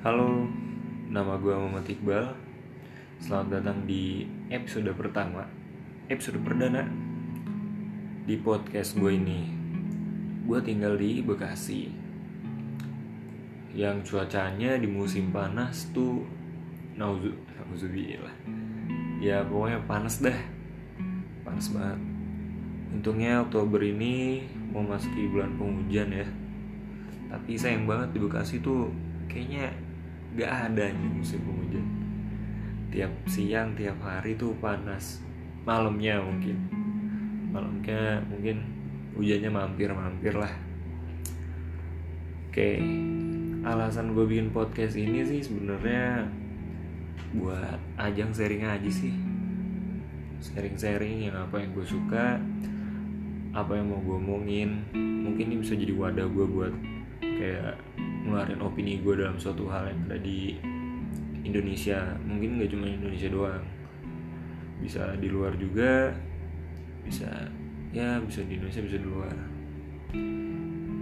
Halo, nama gue Muhammad Iqbal. Selamat datang di episode pertama Episode perdana Di podcast gue ini. Gue tinggal di Bekasi. Yang cuacanya di musim panas tuh Nauzu, Nauzubillah. Ya pokoknya panas dah. Panas banget. Untungnya Oktober ini mau masuki bulan penghujan ya. Tapi sayang banget di Bekasi tuh kayaknya gak ada nih musim penghujan. Tiap siang tiap hari tuh panas. Malamnya mungkin. Malamnya mungkin hujannya mampir-mampir lah. Oke alasan gue bikin podcast ini sih sebenarnya buat ajang sharing aja sih. Sharing-sharing yang apa yang gue suka apa yang mau gue omongin. Mungkin ini bisa jadi wadah gue buat kayak ngeluarin opini gue dalam suatu hal yang ada di Indonesia. Mungkin nggak cuma Indonesia doang. Bisa di luar juga. Bisa ya bisa di Indonesia bisa di luar.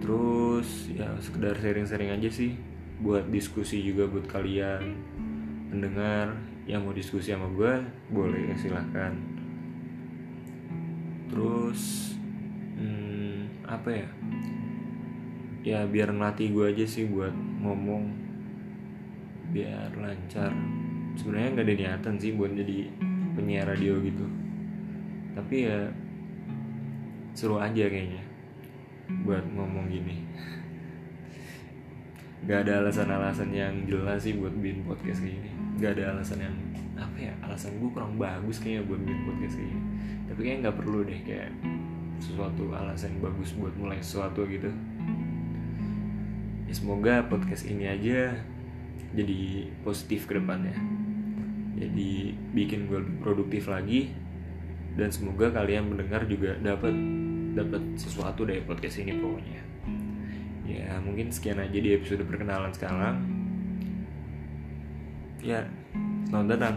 Terus ya sekedar sharing-sharing aja sih. Buat diskusi juga buat kalian pendengar yang mau diskusi sama gue boleh silahkan. Terus hmm, apa ya ya biar ngelatih gue aja sih buat ngomong. Biar lancar. Sebenarnya nggak ada niatan sih buat jadi penyiar radio gitu. Tapi ya seru aja kayaknya buat ngomong gini. Nggak ada alasan-alasan yang jelas sih buat bikin podcast kayak gini. Nggak ada alasan yang apa ya alasan gue kurang bagus kayaknya buat bikin podcast kayak gini. Tapi kayaknya nggak perlu deh kayak sesuatu alasan bagus buat mulai sesuatu gitu ya semoga podcast ini aja jadi positif ke depannya. Jadi bikin gue lebih produktif lagi. Dan semoga kalian mendengar juga dapat dapat sesuatu dari podcast ini pokoknya. Ya mungkin sekian aja di episode perkenalan sekarang. Ya selamat datang